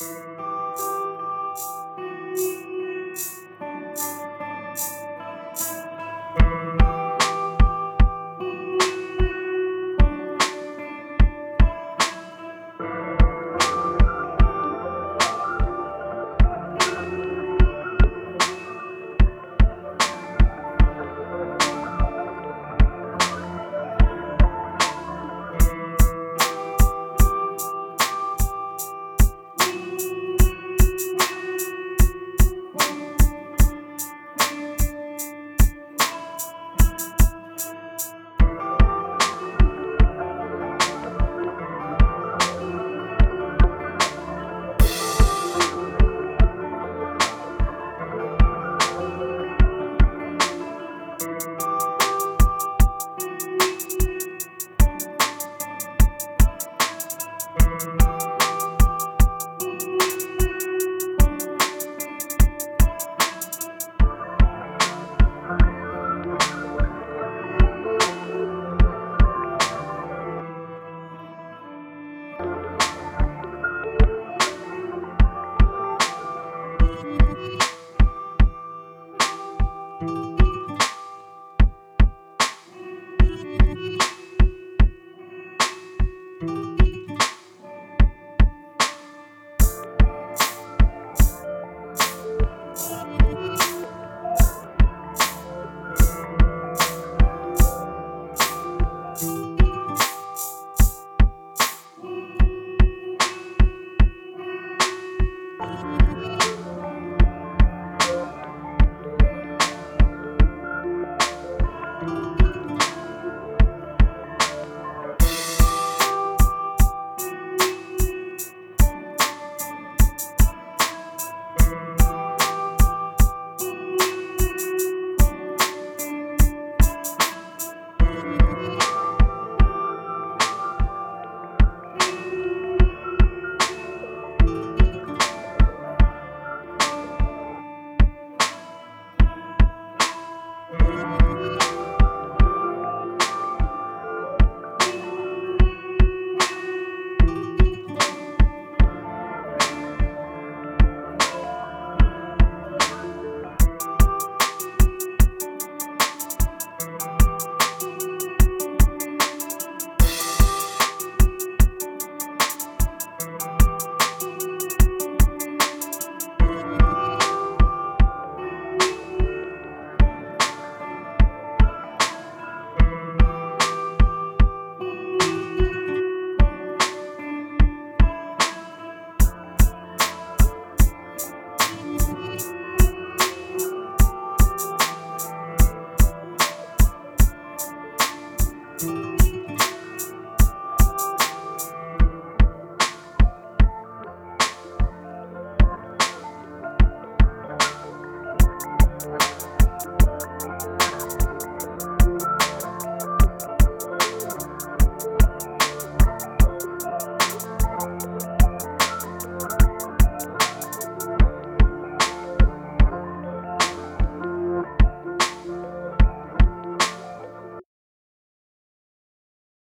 you